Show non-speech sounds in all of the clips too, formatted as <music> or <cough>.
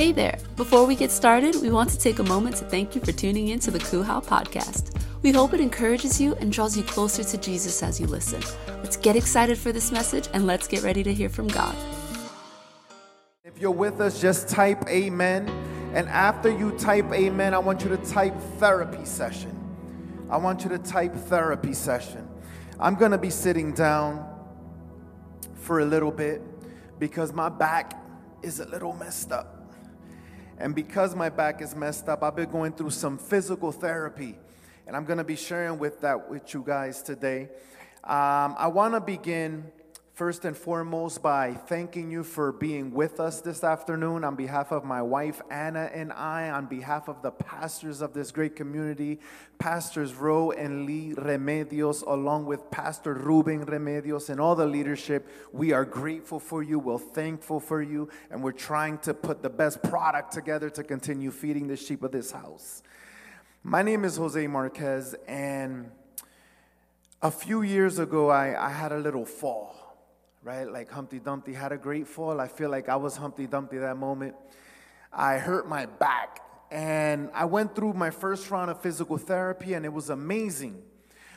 Hey there! Before we get started, we want to take a moment to thank you for tuning in to the Kuhau podcast. We hope it encourages you and draws you closer to Jesus as you listen. Let's get excited for this message and let's get ready to hear from God. If you're with us, just type amen. And after you type amen, I want you to type therapy session. I want you to type therapy session. I'm going to be sitting down for a little bit because my back is a little messed up. And because my back is messed up, I've been going through some physical therapy. And I'm going to be sharing with that with you guys today. Um, I want to begin first and foremost by thanking you for being with us this afternoon on behalf of my wife Anna and I, on behalf of the pastors of this great community, Pastors Roe and Lee Remedios, along with Pastor Ruben Remedios and all the leadership. We are grateful for you, we're thankful for you, and we're trying to put the best product together to continue feeding the sheep of this house. My name is Jose Marquez, and a few years ago, I, I had a little fall right? Like Humpty Dumpty had a great fall. I feel like I was Humpty Dumpty that moment. I hurt my back and I went through my first round of physical therapy and it was amazing.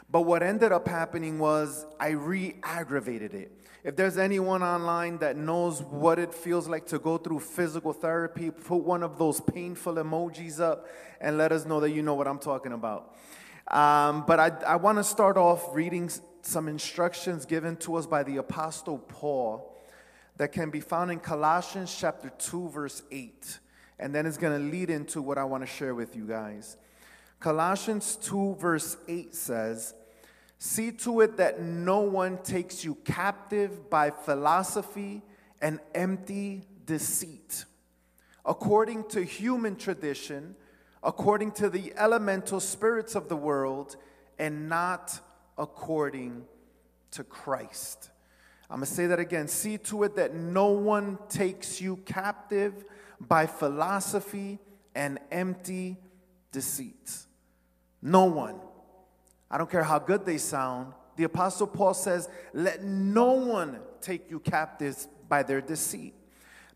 But what ended up happening was I re aggravated it. If there's anyone online that knows what it feels like to go through physical therapy, put one of those painful emojis up and let us know that you know what I'm talking about. Um, but I, I want to start off reading some instructions given to us by the Apostle Paul that can be found in Colossians chapter 2, verse 8. And then it's going to lead into what I want to share with you guys. Colossians 2, verse 8 says, See to it that no one takes you captive by philosophy and empty deceit, according to human tradition, according to the elemental spirits of the world, and not according to Christ. I'm going to say that again. See to it that no one takes you captive by philosophy and empty deceits. No one. I don't care how good they sound. The Apostle Paul says, Let no one take you captives by their deceit.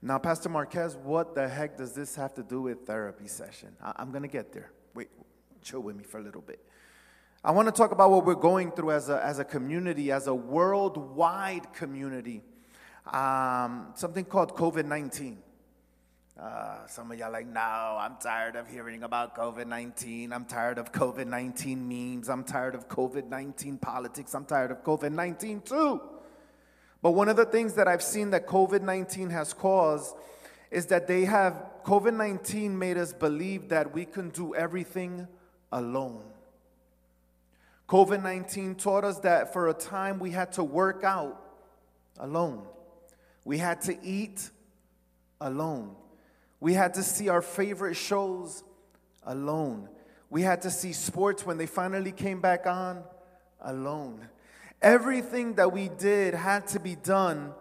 Now, Pastor Marquez, what the heck does this have to do with therapy session? I- am going to get there. Wait, chill with me for a little bit. I want to talk about what we're going through as a, as a community, as a worldwide community. Um, something called COVID 19. Uh, some of y'all like, no, I'm tired of hearing about COVID 19. I'm tired of COVID 19 memes. I'm tired of COVID 19 politics. I'm tired of COVID 19 too. But one of the things that I've seen that COVID 19 has caused is that they have, COVID 19 made us believe that we can do everything alone. COVID 19 taught us that for a time we had to work out alone, we had to eat alone, we had to see our favorite shows alone, we had to see sports when they finally came back on alone. Everything that we did had to be done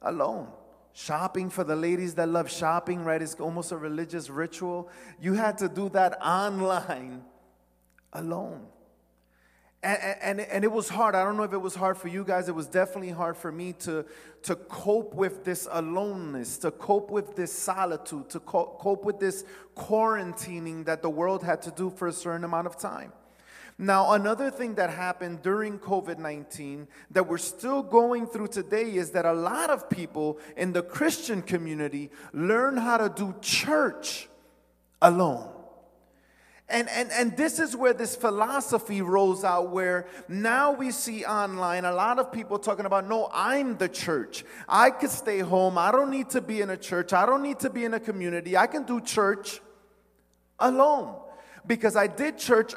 alone. Shopping for the ladies that love shopping, right? It's almost a religious ritual. You had to do that <laughs> online alone. And, and, and, it was hard. I don't know if it was hard for you guys. It was definitely hard for me to, to cope with this aloneness, to cope with this solitude, to co- cope with this quarantining that the world had to do for a certain amount of time. Now, another thing that happened during COVID 19 that we're still going through today is that a lot of people in the Christian community learn how to do church alone. And, and, and this is where this philosophy rolls out, where now we see online a lot of people talking about, no, I'm the church. I could stay home. I don't need to be in a church. I don't need to be in a community. I can do church alone. Because I did church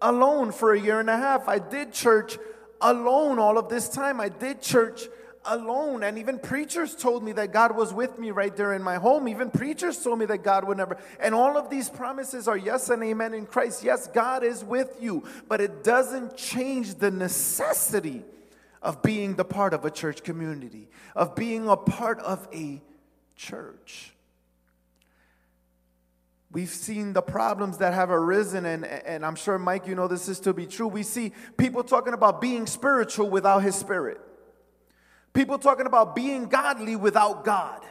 alone for a year and a half. I did church alone all of this time. I did church alone. And even preachers told me that God was with me right there in my home. Even preachers told me that God would never. And all of these promises are yes and amen in Christ. Yes, God is with you, but it doesn't change the necessity of being the part of a church community, of being a part of a church. We've seen the problems that have arisen, and, and I'm sure, Mike, you know this is to be true. We see people talking about being spiritual without his spirit. People talking about being godly without God.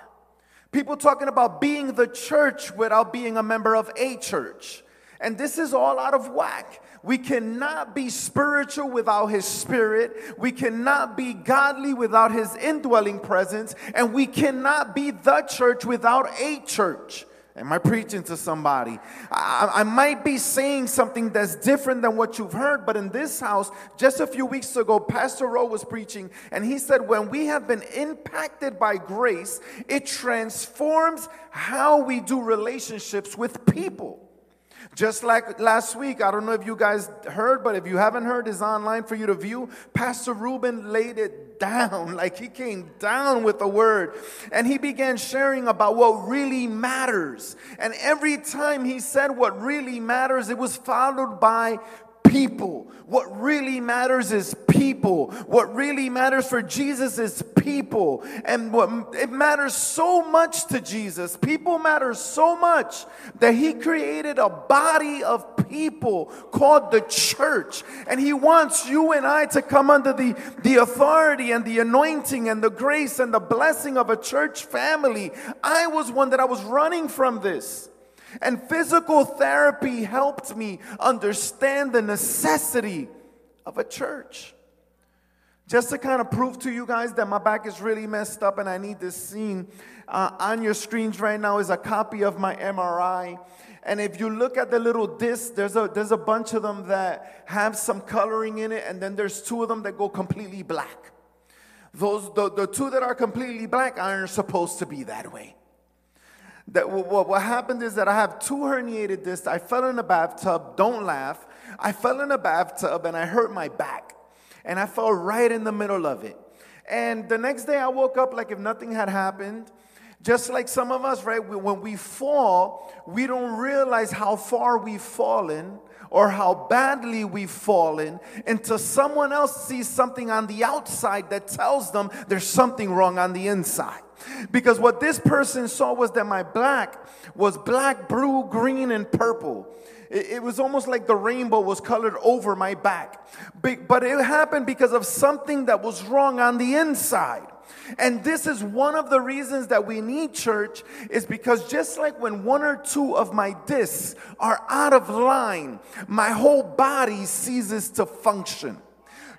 People talking about being the church without being a member of a church. And this is all out of whack. We cannot be spiritual without His Spirit. We cannot be godly without His indwelling presence. And we cannot be the church without a church. Am I preaching to somebody? I, I, might be saying something that's different than what you've heard, but in this house, just a few weeks ago, Pastor Rowe was preaching, and he said, When we have been impacted by grace, it transforms how we do relationships with people. Just like last week, I don't know if you guys heard, but if you haven't heard, it's online for you to view. Pastor Ruben laid it down, <laughs> like he came down with the word, and he began sharing about what really matters. And every time he said what really matters, it was followed by people. What really matters is people. What really matters for Jesus is people. And what it matters so much to Jesus. People matter so much that he created a body of people called the church. And he wants you and I to come under the, the authority and the anointing and the grace and the blessing of a church family. I was one that I was running from this. And physical therapy helped me understand the necessity of a church. Just to kind of prove to you guys that my back is really messed up and I need this scene, uh, on your screens right now is a copy of my MRI. And if you look at the little disc, there's a, there's a bunch of them that have some coloring in it, and then there's two of them that go completely black. Those, the, the two that are completely black aren't supposed to be that way that what, what happened is that I have two herniated discs. I fell in a bathtub. Don't laugh. I fell in a bathtub and I hurt my back. And I fell right in the middle of it. And the next day I woke up like if nothing had happened. Just like some of us, right? When we fall, we don't realize how far we've fallen or how badly we've fallen until someone else sees something on the outside that tells them there's something wrong on the inside. Because what this person saw was that my black was black, blue, green, and purple. It, was almost like the rainbow was colored over my back. But it happened because of something that was wrong on the inside. And this is one of the reasons that we need church is because just like when one or two of my discs are out of line, my whole body ceases to function.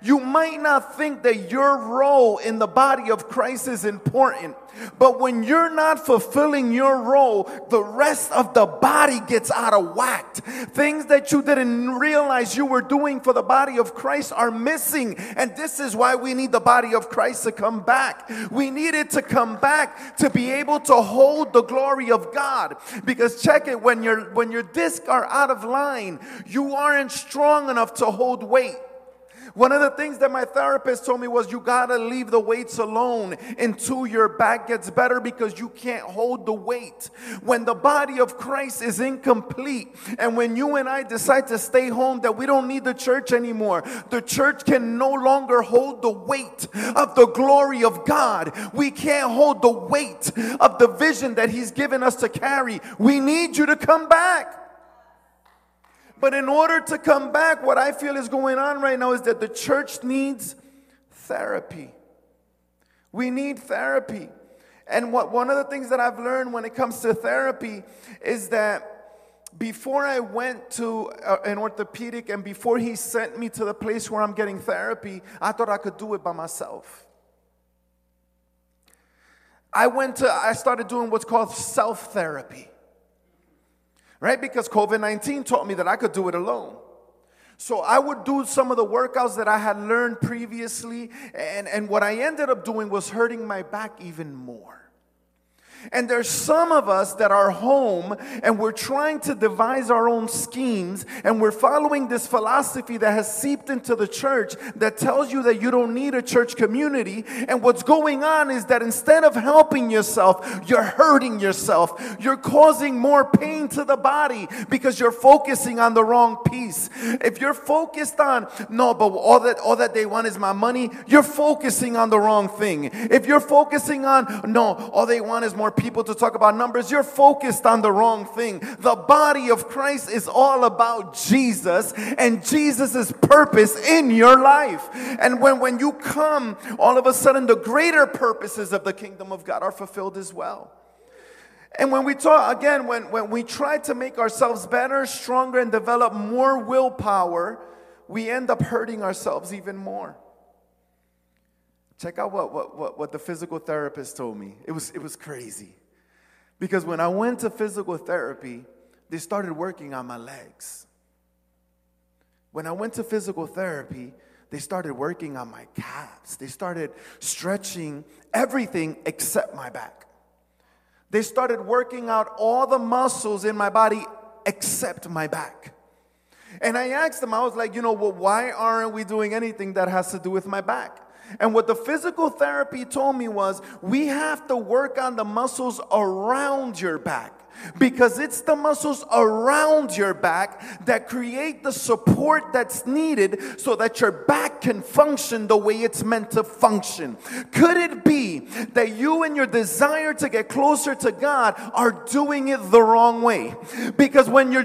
You might not think that your role in the body of Christ is important, but when you're not fulfilling your role, the rest of the body gets out of whack. Things that you didn't realize you were doing for the body of Christ are missing. And this is why we need the body of Christ to come back. We need it to come back to be able to hold the glory of God. Because check it, when your when your discs are out of line, you aren't strong enough to hold weight. One of the things that my therapist told me was you gotta leave the weights alone until your back gets better because you can't hold the weight. When the body of Christ is incomplete, and when you and I decide to stay home, that we don't need the church anymore, the church can no longer hold the weight of the glory of God. We can't hold the weight of the vision that He's given us to carry. We need you to come back. But in order to come back, what I feel is going on right now is that the church needs therapy. We need therapy. And what one of the things that I've learned when it comes to therapy is that before I went to uh, an orthopedic and before he sent me to the place where I'm getting therapy, I thought I could do it by myself. I went to, I started doing what's called self therapy right? Because COVID 19 taught me that I could do it alone. So I would do some of the workouts that I had learned previously, and, and what I ended up doing was hurting my back even more. And there's some of us that are home and we're trying to devise our own schemes and we're following this philosophy that has seeped into the church that tells you that you don't need a church community. And what's going on is that instead of helping yourself, you're hurting yourself. You're causing more pain to the body because you're focusing on the wrong piece. If you're focused on, no, but all that, all that they want is my money, you're focusing on the wrong thing. If you're focusing on, no, all they want is more more people to talk about numbers, you're focused on the wrong thing. The body of Christ is all about Jesus and Jesus' purpose in your life. And when, when you come, all of a sudden the greater purposes of the kingdom of God are fulfilled as well. And when we talk, again, when, when we try to make ourselves better, stronger, and develop more willpower, we end up hurting ourselves even more. Check out what, what, what, what the physical therapist told me. It was, it was crazy. Because when I went to physical therapy, they started working on my legs. When I went to physical therapy, they started working on my calves. They started stretching everything except my back. They started working out all the muscles in my body except my back. And I asked them, I was like, you know, well, why aren't we doing anything that has to do with my back? And what the physical therapy told me was, we have to work on the muscles around your back because it's the muscles around your back that create the support that's needed so that your back can function the way it's meant to function. Could it be that you and your desire to get closer to God are doing it the wrong way? Because when you're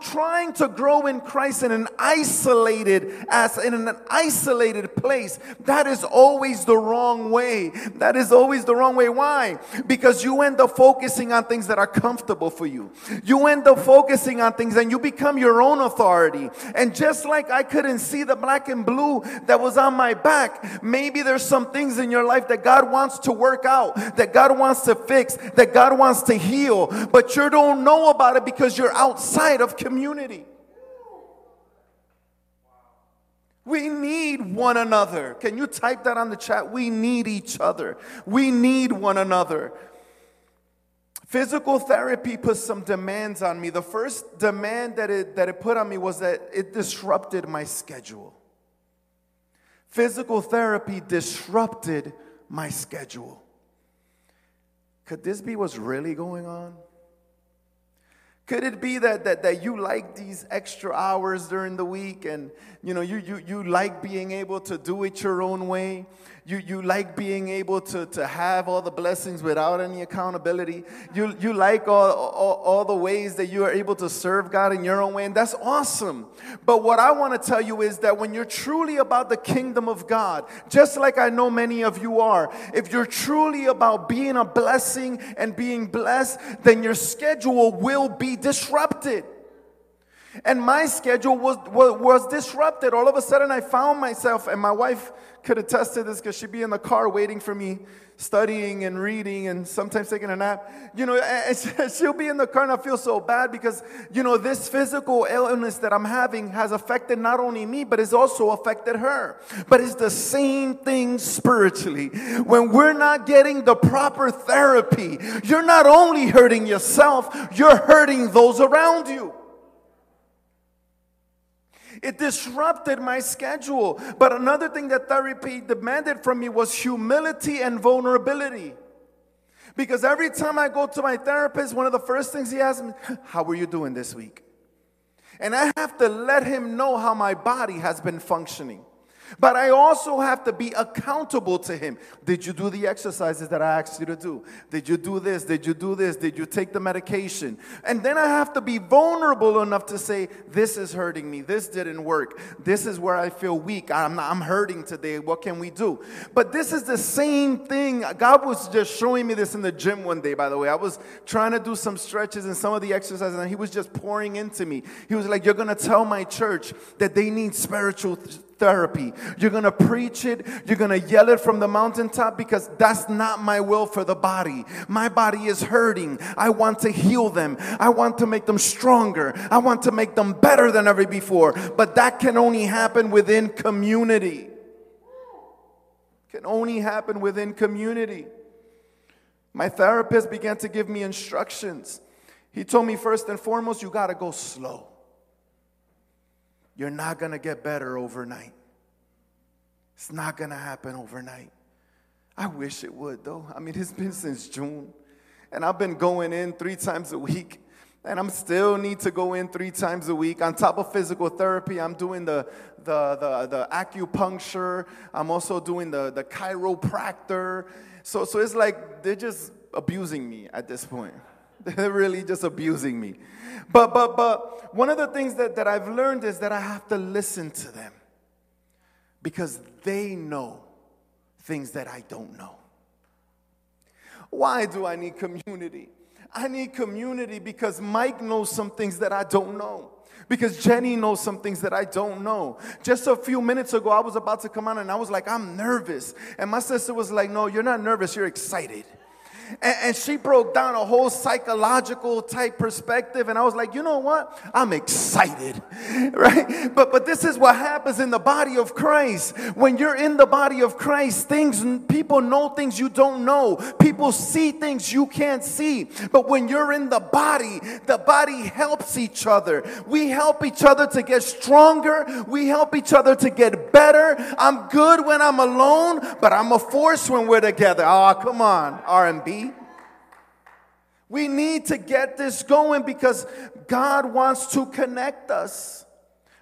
trying to grow in Christ in an isolated as in an isolated place, that is always the wrong way. That is always the wrong way. Why? Because you end up focusing on things that are comfortable for you. You end up focusing on things and you become your own authority. And just like I couldn't see the black and blue that was on my back, maybe there's some things in your life that God wants to work out, that God wants to fix, that God wants to heal, but you don't know about it because you're outside of community. We need one another. Can you type that on the chat? We need each other. We need one another. Physical therapy put some demands on me. The first demand that it, that it put on me was that it disrupted my schedule. Physical therapy disrupted my schedule. Could this be what's really going on? Could it be that, that, that you like these extra hours during the week and you know you, you, you like being able to do it your own way? You, you like being able to, to have all the blessings without any accountability. You, you like all, all, all the ways that you are able to serve God in your own way, and that's awesome. But what I want to tell you is that when you're truly about the kingdom of God, just like I know many of you are, if you're truly about being a blessing and being blessed, then your schedule will be disrupted. And my schedule was, was, was, disrupted. All of a sudden, I found myself, and my wife could attest to this because she'd be in the car waiting for me, studying and reading and sometimes taking a nap. You know, and <laughs> she'll be in the car and I feel so bad because, you know, this physical illness that I'm having has affected not only me, but it's also affected her. But it's the same thing spiritually. When we're not getting the proper therapy, you're not only hurting yourself, you're hurting those around you. It disrupted my schedule. But another thing that therapy demanded from me was humility and vulnerability. Because every time I go to my therapist, one of the first things he asks me, How are you doing this week? And I have to let him know how my body has been functioning. But I also have to be accountable to Him. Did you do the exercises that I asked you to do? Did you do this? Did you do this? Did you take the medication? And then I have to be vulnerable enough to say, This is hurting me. This didn't work. This is where I feel weak. I'm, I'm hurting today. What can we do? But this is the same thing. God was just showing me this in the gym one day, by the way. I was trying to do some stretches and some of the exercises, and He was just pouring into me. He was like, You're going to tell my church that they need spiritual therapy. You're going to preach it. You're going to yell it from the mountaintop because that's not my will for the body. My body is hurting. I want to heal them. I want to make them stronger. I want to make them better than ever before. But that can only happen within community. Can only happen within community. My therapist began to give me instructions. He told me first and foremost, you got to go slow. You're not going to get better overnight. It's not going to happen overnight. I wish it would, though. I mean, it's been since June, and I've been going in three times a week, and I'm still need to go in three times a week. On top of physical therapy, I'm doing the, the, the, the acupuncture. I'm also doing the, the chiropractor. So, so it's like they're just abusing me at this point. <laughs> They're really just abusing me. But but but one of the things that, that I've learned is that I have to listen to them because they know things that I don't know. Why do I need community? I need community because Mike knows some things that I don't know. Because Jenny knows some things that I don't know. Just a few minutes ago, I was about to come on and I was like, I'm nervous. And my sister was like, No, you're not nervous, you're excited. And, and, she broke down a whole psychological type perspective. And I was like, you know what? I'm excited, <laughs> right? But, but this is what happens in the body of Christ. When you're in the body of Christ, things, people know things you don't know. People see things you can't see. But when you're in the body, the body helps each other. We help each other to get stronger. We help each other to get better. I'm good when I'm alone, but I'm a force when we're together. Oh, come on, R&B. We need to get this going because God wants to connect us.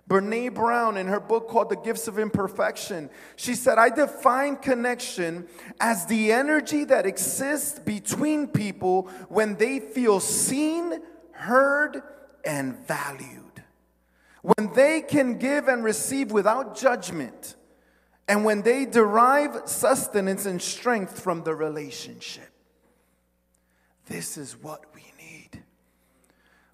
Brene Brown, in her book called The Gifts of Imperfection, she said, I define connection as the energy that exists between people when they feel seen, heard, and valued. When they can give and receive without judgment, and when they derive sustenance and strength from the relationship. This is what we need.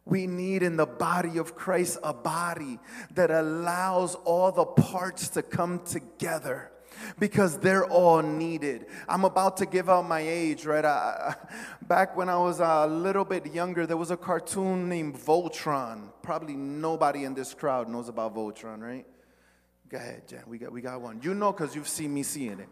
We need in the body of Christ a body that allows all the parts to come together because they're all needed. I'm about to give out my age, right? I, back when I was a little bit younger, there was a cartoon named Voltron. Probably nobody in this crowd knows about Voltron, right? Go ahead, Jen. We got, we got one. You know because you've seen me seeing it.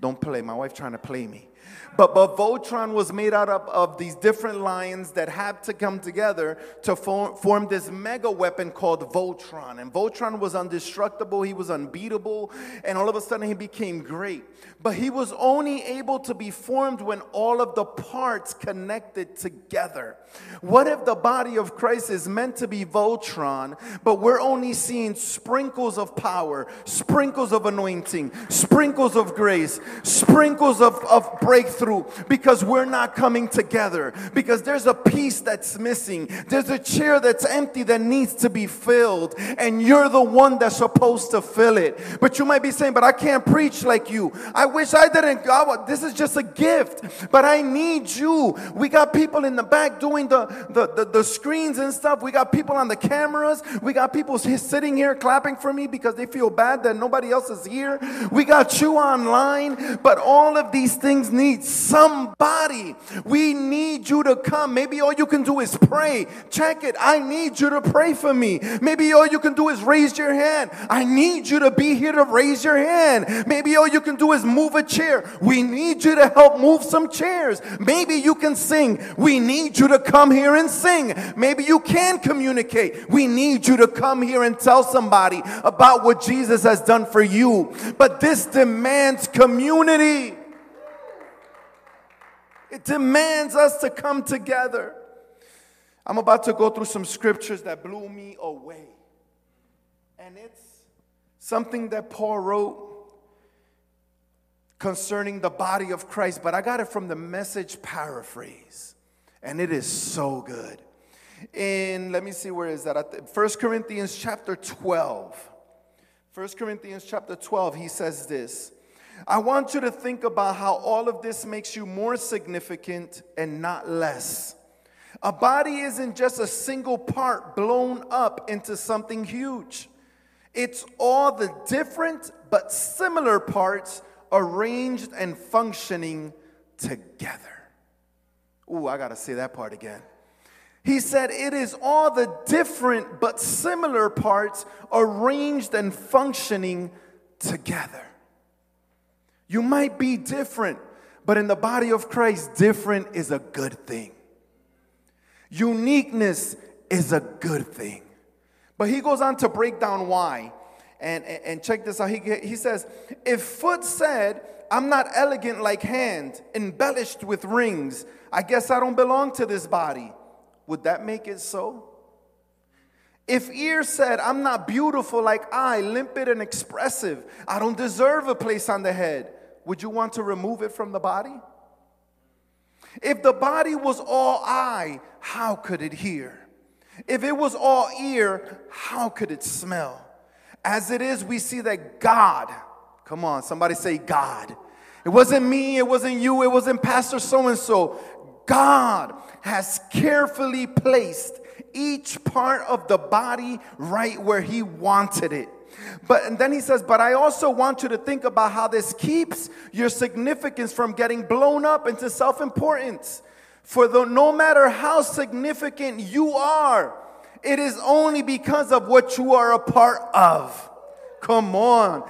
Don't play. My wife trying to play me. But, but Voltron was made out of, of these different lions that had to come together to form, form this mega weapon called Voltron. And Voltron was indestructible, he was unbeatable, and all of a sudden he became great. But he was only able to be formed when all of the parts connected together. What if the body of Christ is meant to be Voltron, but we're only seeing sprinkles of power, sprinkles of anointing, sprinkles of grace, sprinkles of, of breakthrough because we're not coming together. Because there's a piece that's missing. There's a chair that's empty that needs to be filled. And you're the one that's supposed to fill it. But you might be saying, but I can't preach like you. I wish I didn't. God, this is just a gift. But I need you. We got people in the back doing the, the, the, the screens and stuff. We got people on the cameras. We got people sitting here clapping for me because they feel bad that nobody else is here. We got you online. But all of these things need somebody. We need you to come. Maybe all you can do is pray. Check it. I need you to pray for me. Maybe all you can do is raise your hand. I need you to be here to raise your hand. Maybe all you can do is move a chair. We need you to help move some chairs. Maybe you can sing. We need you to come here and sing. Maybe you can communicate. We need you to come here and tell somebody about what Jesus has done for you. But this demands community. It demands us to come together. I'm about to go through some scriptures that blew me away. And it's something that Paul wrote concerning the body of Christ, but I got it from the message paraphrase. And it is so good. In, let me see, where is that? 1 Corinthians chapter 12. 1 Corinthians chapter 12, he says this I want you to think about how all of this makes you more significant and not less. A body isn't just a single part blown up into something huge. It's all the different but similar parts arranged and functioning together. Ooh, I gotta say that part again. He said, It is all the different but similar parts arranged and functioning together. You might be different, but in the body of Christ, different is a good thing. Uniqueness is a good thing. But he goes on to break down why. And, and, and check this out. He, he says, If foot said, I'm not elegant like hand, embellished with rings, I guess I don't belong to this body, would that make it so? If ear said, I'm not beautiful like eye, limpid and expressive, I don't deserve a place on the head, would you want to remove it from the body? If the body was all eye, how could it hear? If it was all ear, how could it smell? As it is, we see that God, come on, somebody say God. It wasn't me, it wasn't you, it wasn't Pastor so and so. God has carefully placed each part of the body right where He wanted it. But and then he says, but I also want you to think about how this keeps your significance from getting blown up into self-importance. For the, no matter how significant you are, it is only because of what you are a part of. Come on.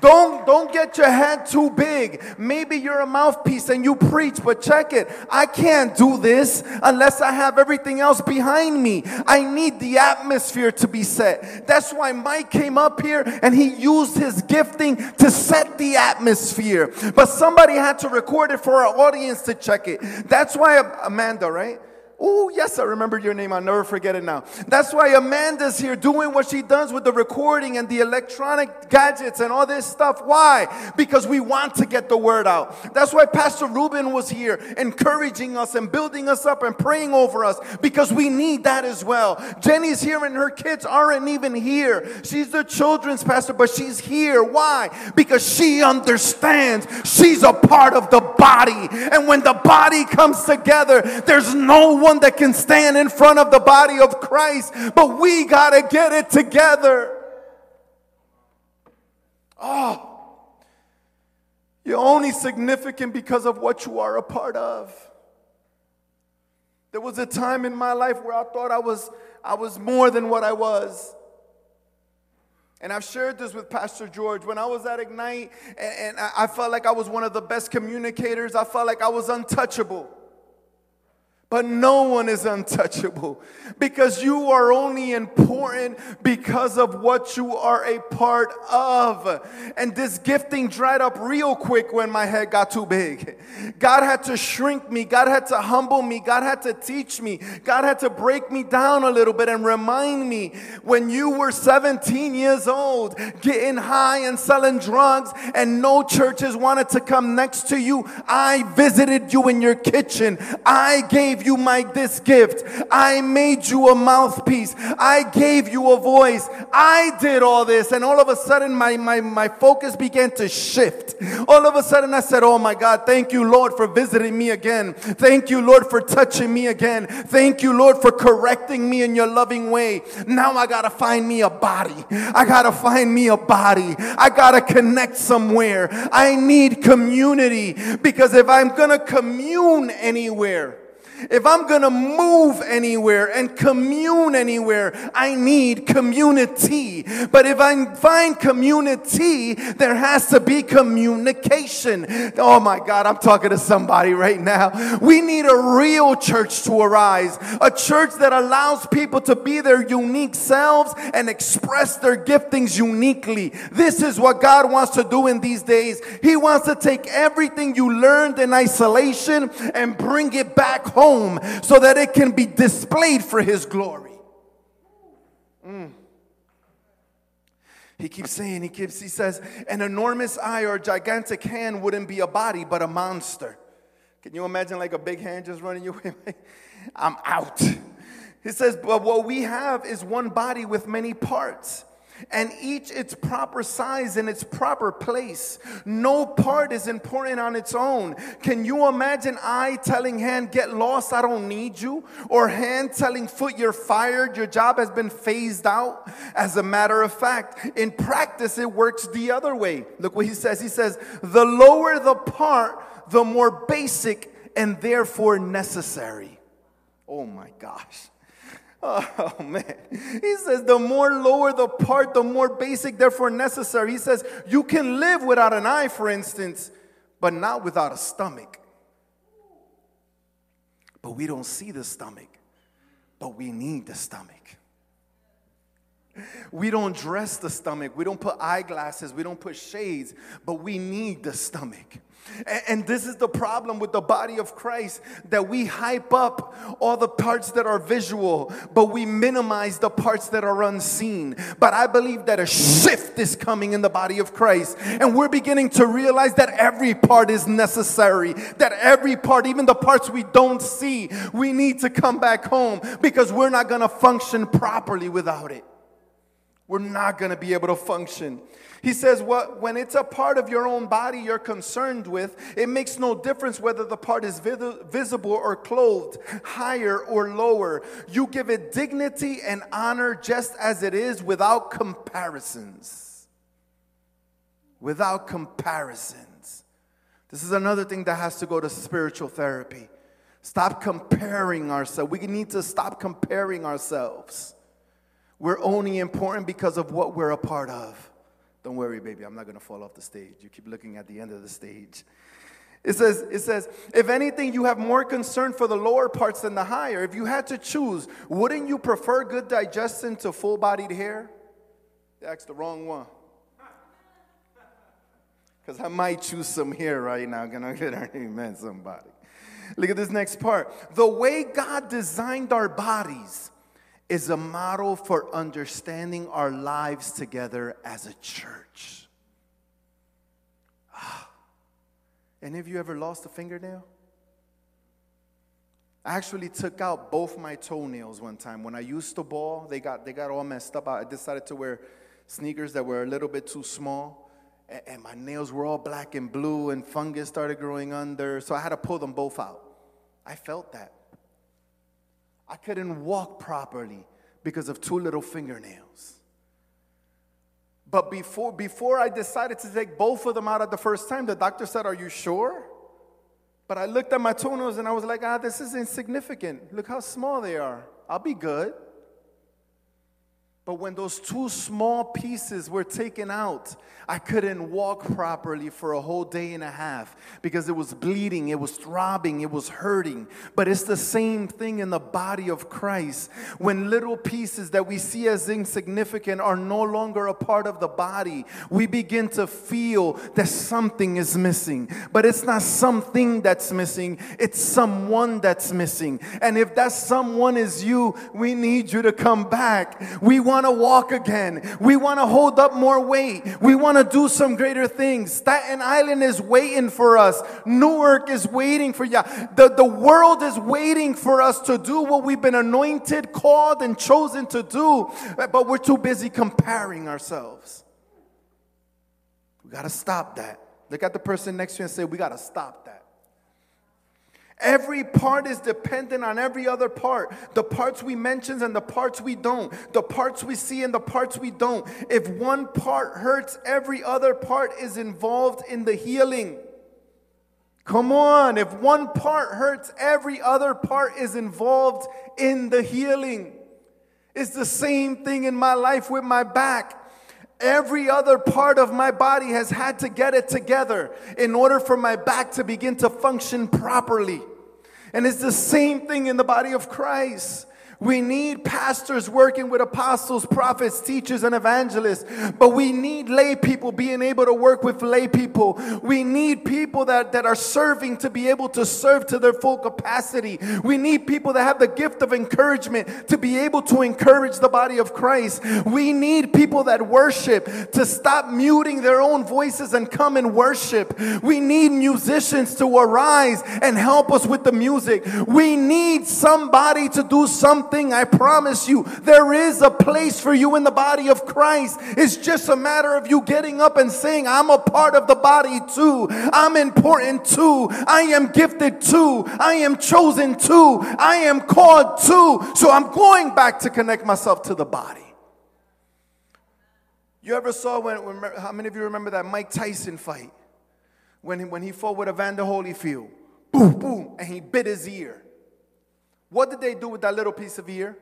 Don't, don't get your head too big. Maybe you're a mouthpiece and you preach, but check it. I can't do this unless I have everything else behind me. I need the atmosphere to be set. That's why Mike came up here and he used his gifting to set the atmosphere. But somebody had to record it for our audience to check it. That's why Amanda, right? Oh, yes, I remember your name. I'll never forget it now. That's why Amanda's here doing what she does with the recording and the electronic gadgets and all this stuff. Why? Because we want to get the word out. That's why Pastor Ruben was here encouraging us and building us up and praying over us because we need that as well. Jenny's here and her kids aren't even here. She's the children's pastor, but she's here. Why? Because she understands she's a part of the body. And when the body comes together, there's no one that can stand in front of the body of Christ, but we got to get it together. Oh, you're only significant because of what you are a part of. There was a time in my life where I thought I was, I was more than what I was. And I've shared this with Pastor George. When I was at Ignite, and, and I felt like I was one of the best communicators, I felt like I was untouchable. But no one is untouchable because you are only important because of what you are a part of. And this gifting dried up real quick when my head got too big. God had to shrink me, God had to humble me, God had to teach me, God had to break me down a little bit and remind me when you were 17 years old, getting high and selling drugs, and no churches wanted to come next to you. I visited you in your kitchen. I gave gave you my this gift. I made you a mouthpiece. I gave you a voice. I did all this. And all of a sudden my, my, my focus began to shift. All of a sudden I said, Oh my God, thank you, Lord, for visiting me again. Thank you, Lord, for touching me again. Thank you, Lord, for correcting me in your loving way. Now I gotta find me a body. I gotta find me a body. I gotta connect somewhere. I need community because if I'm gonna commune anywhere, if I'm gonna move anywhere and commune anywhere, I need community. But if I find community, there has to be communication. Oh my God, I'm talking to somebody right now. We need a real church to arise, a church that allows people to be their unique selves and express their giftings uniquely. This is what God wants to do in these days. He wants to take everything you learned in isolation and bring it back home so that it can be displayed for His glory. Mm. He keeps saying, he keeps, he says, an enormous eye or gigantic hand wouldn't be a body, but a monster. Can you imagine like a big hand just running way? <laughs> I'm out. He says, but what we have is one body with many parts and each its proper size in its proper place. No part is important on its own. Can you imagine eye telling hand, get lost, I don't need you? Or hand telling foot, you're fired, your job has been phased out? As a matter of fact, in practice, it works the other way. Look what he says. He says, the lower the part, the more basic and therefore necessary. Oh my gosh. Oh <laughs> man. He says the more lower the part, the more basic, therefore necessary. He says you can live without an eye, for instance, but not without a stomach. But we don't see the stomach, but we need the stomach. We don't dress the stomach. We don't put eyeglasses. We don't put shades, but we need the stomach. And this is the problem with the body of Christ that we hype up all the parts that are visual, but we minimize the parts that are unseen. But I believe that a shift is coming in the body of Christ, and we're beginning to realize that every part is necessary, that every part, even the parts we don't see, we need to come back home because we're not going to function properly without it. We're not going to be able to function. He says, what, when it's a part of your own body you're concerned with, it makes no difference whether the part is vis- visible or clothed, higher or lower. You give it dignity and honor just as it is without comparisons. Without comparisons. This is another thing that has to go to spiritual therapy. Stop comparing ourselves. We need to stop comparing ourselves. We're only important because of what we're a part of. Don't worry, baby, I'm not going to fall off the stage. You keep looking at the end of the stage. It says, it says, if anything, you have more concern for the lower parts than the higher. If you had to choose, wouldn't you prefer good digestion to full bodied hair? That's the wrong one. <laughs> Because I might choose some hair right now. Can I get an amen, somebody? Look at this next part. The way God designed our bodies is a model for understanding our lives together as a church. Ah. Any of you ever lost a fingernail? I actually took out both my toenails one time. When I used to ball, they got, they got all messed up. I decided to wear sneakers that were a little bit too small. And, and my nails were all black and blue, and fungus started growing under. So I had to pull them both out. I felt that. I couldn't walk properly because of two little fingernails. But before, before I decided to take both of them out at the first time, the doctor said, Are you sure? But I looked at my toenails and I was like, Ah, this is insignificant. Look how small they are. I'll be good. But when those two small pieces were taken out, I couldn't walk properly for a whole day and a half because it was bleeding, it was throbbing, it was hurting. But it's the same thing in the body of Christ. When little pieces that we see as insignificant are no longer a part of the body, we begin to feel that something is missing. But it's not something that's missing, it's someone that's missing. And if that someone is you, we need you to come back. We want to walk again, we want to hold up more weight, we want want to do some greater things. Staten Island is waiting for us. Newark is waiting for you. The, the world is waiting for us to do what we've been anointed, called, and chosen to do, but we're too busy comparing ourselves. We got to stop that. Look at the person next to you and say, We got to stop. Every part is dependent on every other part. The parts we mention and the parts we don't. The parts we see and the parts we don't. If one part hurts, every other part is involved in the healing. Come on, if one part hurts, every other part is involved in the healing. It's the same thing in my life with my back. Every other part of my body has had to get it together in order for my back to begin to function properly. And it's the same thing in the body of Christ. We need pastors working with apostles, prophets, teachers, and evangelists, but we need lay people being able to work with lay people. We need people that, that are serving to be able to serve to their full capacity. We need people that have the gift of encouragement to be able to encourage the body of Christ. We need people that worship to stop muting their own voices and come and worship. We need musicians to arise and help us with the music. We need somebody to do something something, I promise you, there is a place for you in the body of Christ. It's just a matter of you getting up and saying, I'm a part of the body too. I'm important too. I am gifted too. I am chosen too. I am called too. So I'm going back to connect myself to the body. You ever saw when, when how many of you remember that Mike Tyson fight? When he, when he fought with Evander Holyfield. Boom, boom, and he bit his ear. What did they do with that little piece of ear?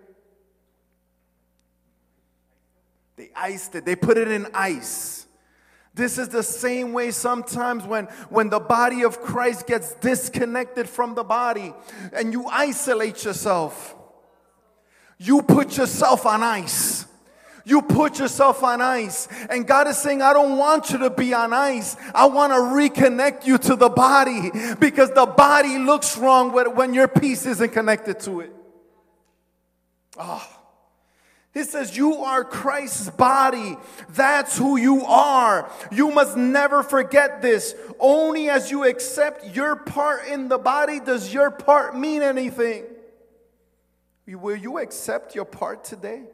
They iced it, they put it in ice. This is the same way sometimes when, when the body of Christ gets disconnected from the body and you isolate yourself. You put yourself on ice. You put yourself on ice. And God is saying, I don't want you to be on ice. I want to reconnect you to the body because the body looks wrong when your piece isn't connected to it. Oh. He says, You are Christ's body. That's who you are. You must never forget this. Only as you accept your part in the body does your part mean anything. Will you accept your part today?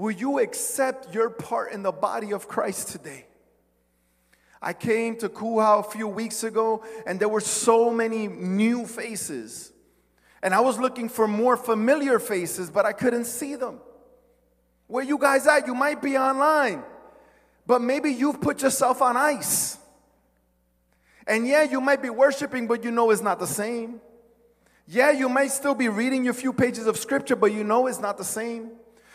Will you accept your part in the body of Christ today? I came to Kuhau a few weeks ago and there were so many new faces. And I was looking for more familiar faces, but I couldn't see them. Where you guys at? You might be online, but maybe you've put yourself on ice. And yeah, you might be worshiping, but you know it's not the same. Yeah, you might still be reading your few pages of scripture, but you know it's not the same.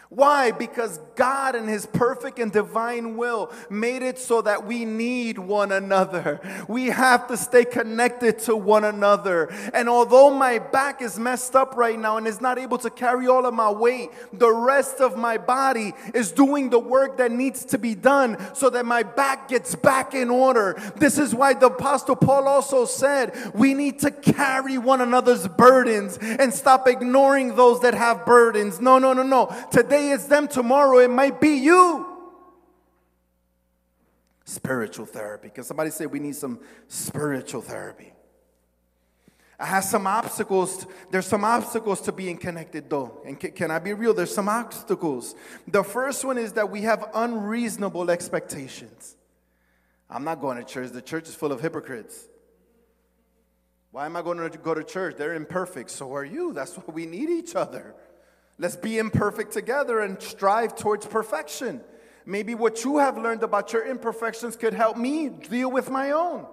Why? Because God, in His perfect and divine will, made it so that we need one another. We have to stay connected to one another. And although my back is messed up right now and is not able to carry all of my weight, the rest of my body is doing the work that needs to be done so that my back gets back in order. This is why the Apostle Paul also said we need to carry one another's burdens and stop ignoring those that have burdens. No, no, no, no. Today, Today it's them, tomorrow it might be you. Spiritual therapy. Can somebody say we need some spiritual therapy? I have some obstacles. There's some obstacles to being connected, though. And can, can I be real? There's some obstacles. The first one is that we have unreasonable expectations. I'm not going to church. The church is full of hypocrites. Why am I going to go to church? They're imperfect. So are you. That's why we need each other. Let's be imperfect together and strive towards perfection. Maybe what you have learned about your imperfections could help me deal with my own.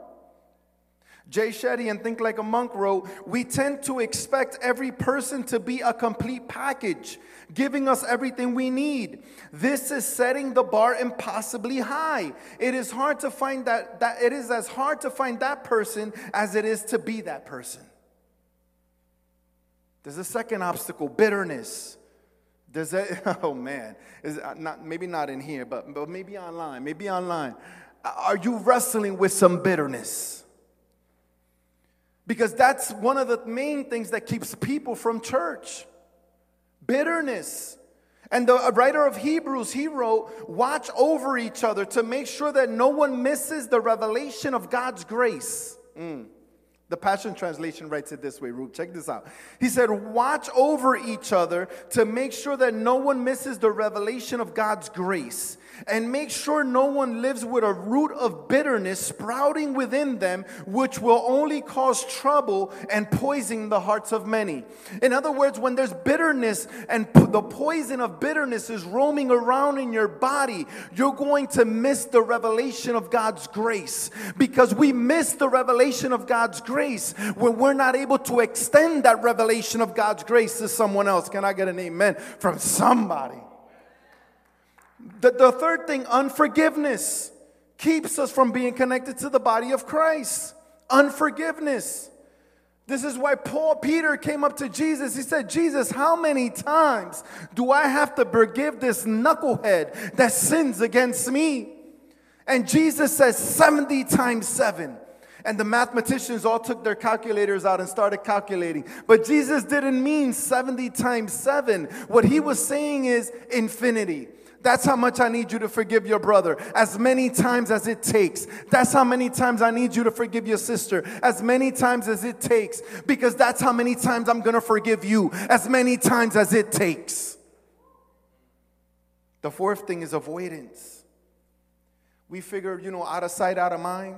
Jay Shetty and Think Like a Monk wrote, We tend to expect every person to be a complete package, giving us everything we need. This is setting the bar impossibly high. It is hard to find that, that it is as hard to find that person as it is to be that person. There's a second obstacle bitterness. Does that, <laughs> oh man, is uh, not, maybe not in here, but, but maybe online, maybe online. Are you wrestling with some bitterness? Because that's one of the main things that keeps people from church bitterness. And the writer of Hebrews, he wrote, Watch over each other to make sure that no one misses the revelation of God's grace. Mm. The Passion Translation writes it this way, Rube. Check this out. He said, Watch over each other to make sure that no one misses the revelation of God's grace and make sure no one lives with a root of bitterness sprouting within them, which will only cause trouble and poison the hearts of many. In other words, when there's bitterness and the poison of bitterness is roaming around in your body, you're going to miss the revelation of God's grace because we miss the revelation of God's grace when we're not able to extend that revelation of God's grace to someone else. Can I get an amen from somebody? The, the third thing, unforgiveness, keeps us from being connected to the body of Christ. Unforgiveness. This is why Paul Peter came up to Jesus. He said, Jesus, how many times do I have to forgive this knucklehead that sins against me? And Jesus says 70 times 7. And the mathematicians all took their calculators out and started calculating. But Jesus didn't mean 70 times 7. What he was saying is infinity. That's how much I need you to forgive your brother, as many times as it takes. That's how many times I need you to forgive your sister, as many times as it takes, because that's how many times I'm gonna forgive you, as many times as it takes. The fourth thing is avoidance. We figure, you know, out of sight, out of mind.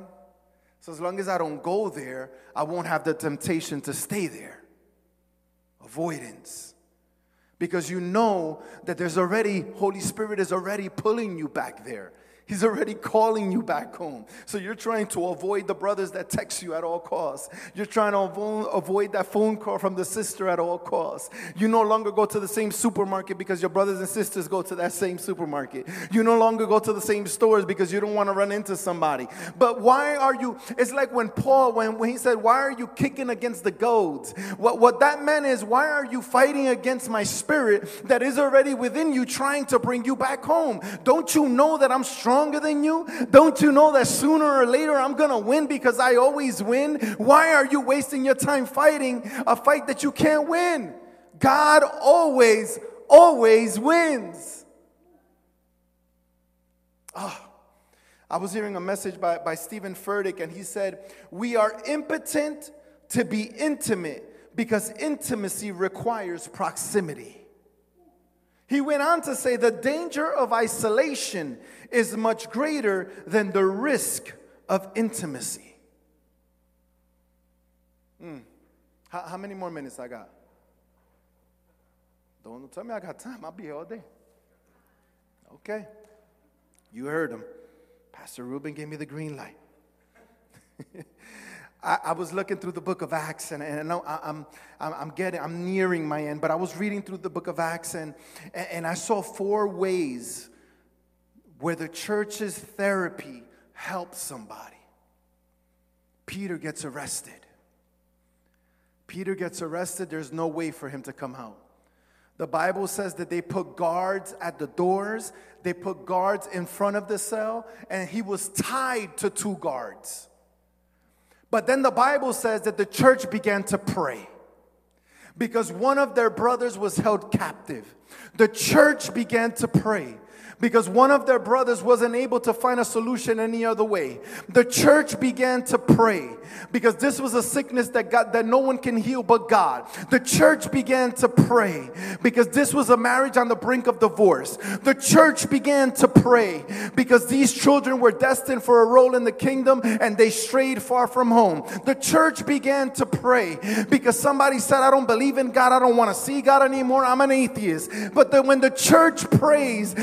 So as long as I don't go there, I won't have the temptation to stay there. Avoidance because you know that there's already, Holy Spirit is already pulling you back there. He's already calling you back home. So you're trying to avoid the brothers that text you at all costs. You're trying to avo- avoid that phone call from the sister at all costs. You no longer go to the same supermarket because your brothers and sisters go to that same supermarket. You no longer go to the same stores because you don't want to run into somebody. But why are you? It's like when Paul, when, when he said, Why are you kicking against the goads? What, what that meant is, Why are you fighting against my spirit that is already within you, trying to bring you back home? Don't you know that I'm strong? Stronger than you? Don't you know that sooner or later I'm gonna win because I always win? Why are you wasting your time fighting a fight that you can't win? God always, always wins. Oh, I was hearing a message by, by Steven Furtick, and he said, We are impotent to be intimate because intimacy requires proximity. He went on to say the danger of isolation is much greater than the risk of intimacy. Hmm. How, how many more minutes I got? Don't tell me I got time. I'll be here all day. Okay. You heard him. Pastor Ruben gave me the green light. <laughs> I, I, was looking through the book of Acts, and, and I, am I'm, I'm getting, I'm nearing my end, but I was reading through the book of Acts, and, and I saw four ways where the church's therapy helps somebody. Peter gets arrested. Peter gets arrested, there's no way for him to come out. The Bible says that they put guards at the doors, they put guards in front of the cell, and he was tied to two guards. But then the Bible says that the church began to pray because one of their brothers was held captive. The church began to pray because one of their brothers wasn't able to find a solution any other way. The church began to pray because this was a sickness that God that no one can heal but God. The church began to pray because this was a marriage on the brink of divorce. The church began to pray because these children were destined for a role in the kingdom and they strayed far from home. The church began to pray because somebody said, I don't believe in God, I don't want to see God anymore, I'm an atheist. But then when the church prays,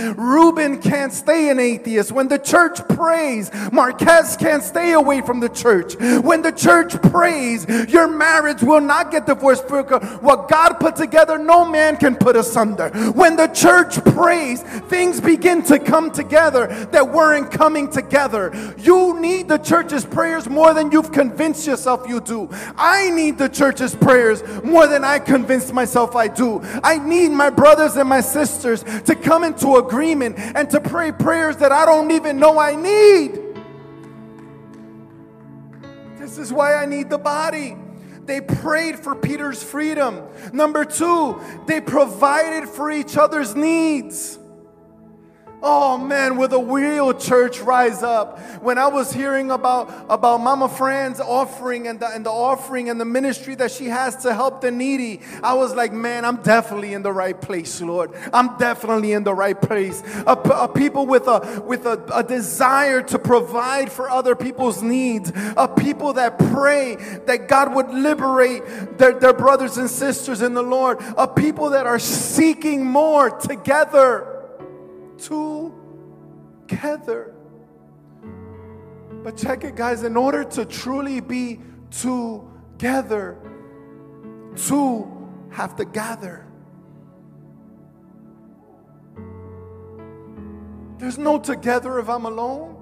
Reuben can't stay an atheist. When the church prays, Marquez can't stay away from the church. When the church prays, your marriage will not get divorced. What God put together, no man can put asunder. When the church prays, things begin to come together that weren't coming together. You need the church's prayers more than you've convinced yourself you do. I need the church's prayers more than I convinced myself I do. I need my brothers and my sisters to come into agreement and to pray prayers that I don't even know I need. This is why I need the body. They prayed for Peter's freedom. Number two, they provided for each other's needs. Oh man, will the real church rise up? When I was hearing about, about Mama Fran's offering and the, and the offering and the ministry that she has to help the needy, I was like, man, I'm definitely in the right place, Lord. I'm definitely in the right place. A, a people with, a, with a, a desire to provide for other people's needs, a people that pray that God would liberate their, their brothers and sisters in the Lord, a people that are seeking more together together. But check it, guys, in order to truly be together, two have to gather. There's no together if I'm alone.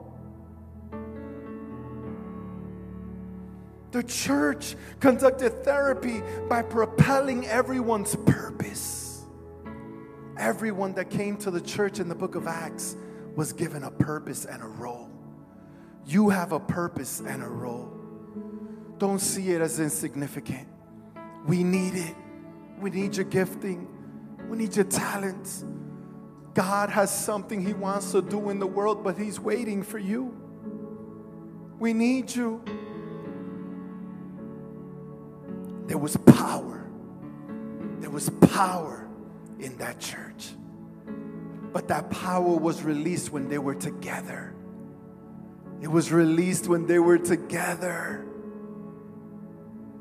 The church conducted therapy by propelling everyone's purpose. Everyone that came to the church in the book of Acts was given a purpose and a role. You have a purpose and a role. Don't see it as insignificant. We need it. We need your gifting. We need your talents. God has something He wants to do in the world, but He's waiting for you. We need you. There was power. There was power in that church. But that power was released when they were together. It was released when they were together.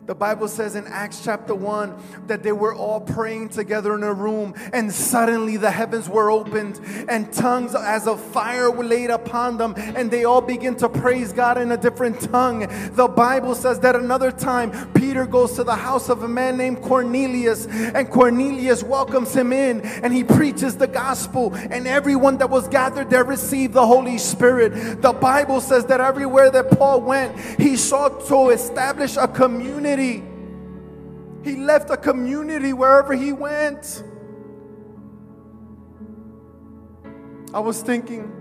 The Bible says in Acts chapter 1 that they were all praying together in a room, and suddenly the heavens were opened, and tongues as of fire were laid upon them, and they all begin to praise God in a different tongue. The Bible says that another time Peter goes to the house of a man named Cornelius, and Cornelius welcomes him in, and he preaches the gospel, and everyone that was gathered there received the Holy Spirit. The Bible says that everywhere that Paul went, he sought to establish a community He left a community wherever he went. I was thinking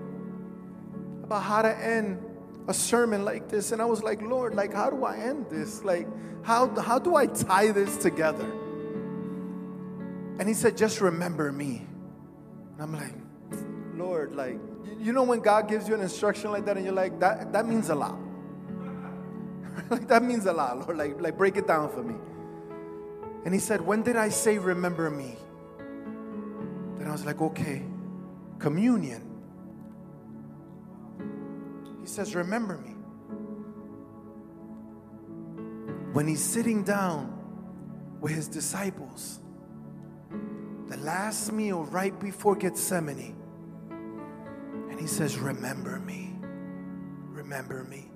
about how to end a sermon like this, and I was like, Lord, like, how do I end this? Like, how, how do I tie this together? And he said, just remember me. And I'm like, Lord, like, you know when God gives you an instruction like that, and you're like, that, that means a lot. <laughs> like that means a lot, Lord. Like, like break it down for me. And he said, When did I say remember me? Then I was like, okay, communion. He says, remember me. When he's sitting down with his disciples, the last meal right before Gethsemane, and he says, Remember me. Remember me.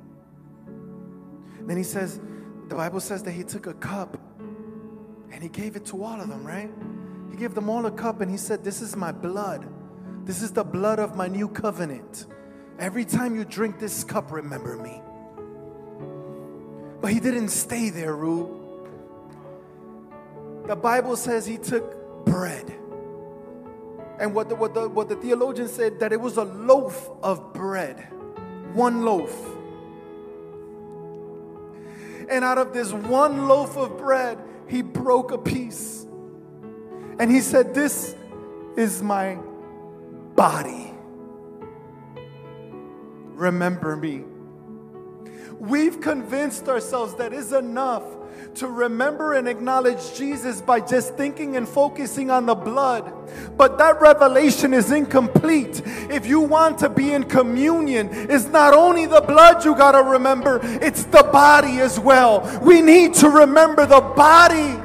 Then he says, the Bible says that he took a cup and he gave it to all of them, right? He gave them all a cup and he said, This is my blood. This is the blood of my new covenant. Every time you drink this cup, remember me. But he didn't stay there, Rue. The Bible says he took bread. And what the, what, the, what the theologian said, that it was a loaf of bread. One loaf. And out of this one loaf of bread, he broke a piece. And he said, This is my body. Remember me. We've convinced ourselves that is enough to remember and acknowledge Jesus by just thinking and focusing on the blood. But that revelation is incomplete. If you want to be in communion, it's not only the blood you got to remember, it's the body as well. We need to remember the body.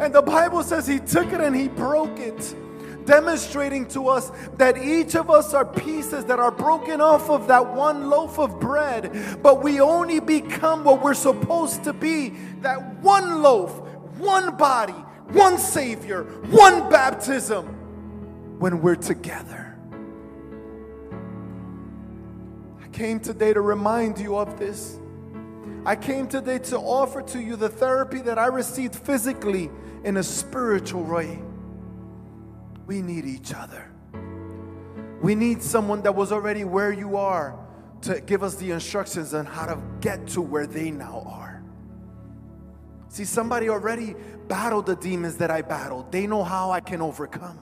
And the Bible says he took it and he broke it demonstrating to us that each of us are pieces that are broken off of that one loaf of bread, but we only become what we're supposed to be that one loaf, one body, one Savior, one baptism when we're together. I came today to remind you of this. I came today to offer to you the therapy that I received physically in a spiritual way. We need each other. We need someone that was already where you are to give us the instructions on how to get to where they now are. See, somebody already battled the demons that I battled. They know how I can overcome,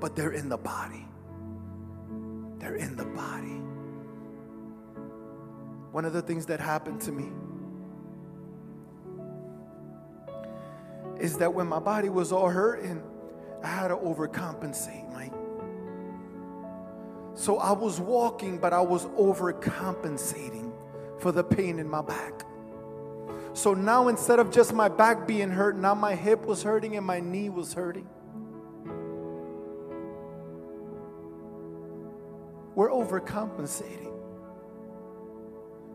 but they're in the body. They're in the body. One of the things that happened to me is that when my body was all hurting, I had to overcompensate, Mike. So I was walking, but I was overcompensating for the pain in my back. So now instead of just my back being hurt, now my hip was hurting and my knee was hurting. We're overcompensating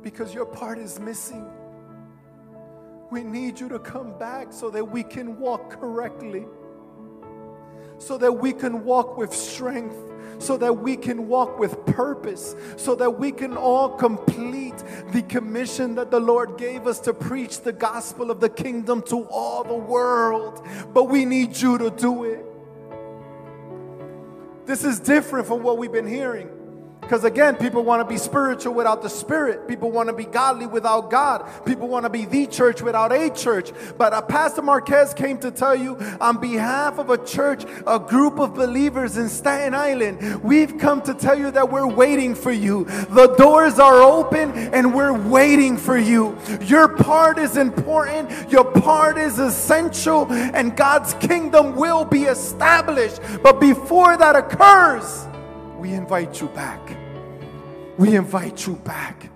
because your part is missing. We need you to come back so that we can walk correctly so that we can walk with strength, so that we can walk with purpose, so that we can all complete the commission that the Lord gave us to preach the gospel of the kingdom to all the world. But we need you to do it. This is different from what we've been hearing. Because again, people want to be spiritual without the Spirit. People want to be godly without God. People want to be the church without a church. But uh, Pastor Marquez came to tell you on behalf of a church, a group of believers in Staten Island, we've come to tell you that we're waiting for you. The doors are open and we're waiting for you. Your part is important, your part is essential, and God's kingdom will be established. But before that occurs, we invite you back. We invite you back.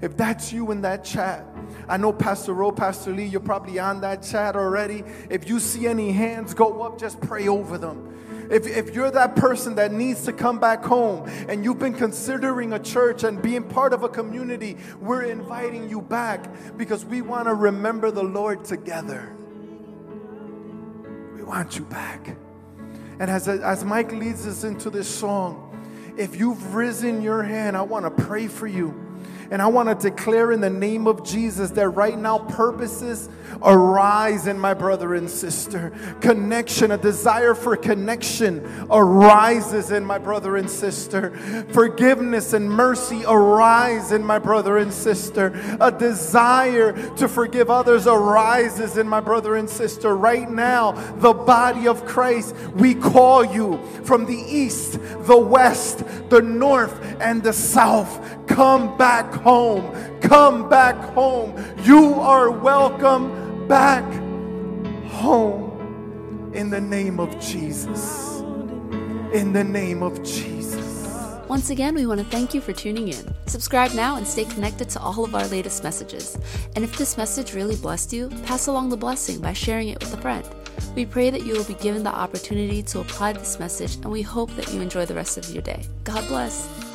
If that's you in that chat, I know Pastor Ro, Pastor Lee, you're probably on that chat already. If you see any hands go up, just pray over them. If, if you're that person that needs to come back home and you've been considering a church and being part of a community, we're inviting you back because we want to remember the Lord together. We want you back. And as, as Mike leads us into this song, if you've risen your hand, I want to pray for you. And I want to declare in the name of Jesus that right now purposes arise in my brother and sister. Connection, a desire for connection arises in my brother and sister. Forgiveness and mercy arise in my brother and sister. A desire to forgive others arises in my brother and sister. Right now, the body of Christ, we call you from the east, the west, the north, and the south. Come back home. Come back home. You are welcome back home. In the name of Jesus. In the name of Jesus. Once again, we want to thank you for tuning in. Subscribe now and stay connected to all of our latest messages. And if this message really blessed you, pass along the blessing by sharing it with a friend. We pray that you will be given the opportunity to apply this message, and we hope that you enjoy the rest of your day. God bless.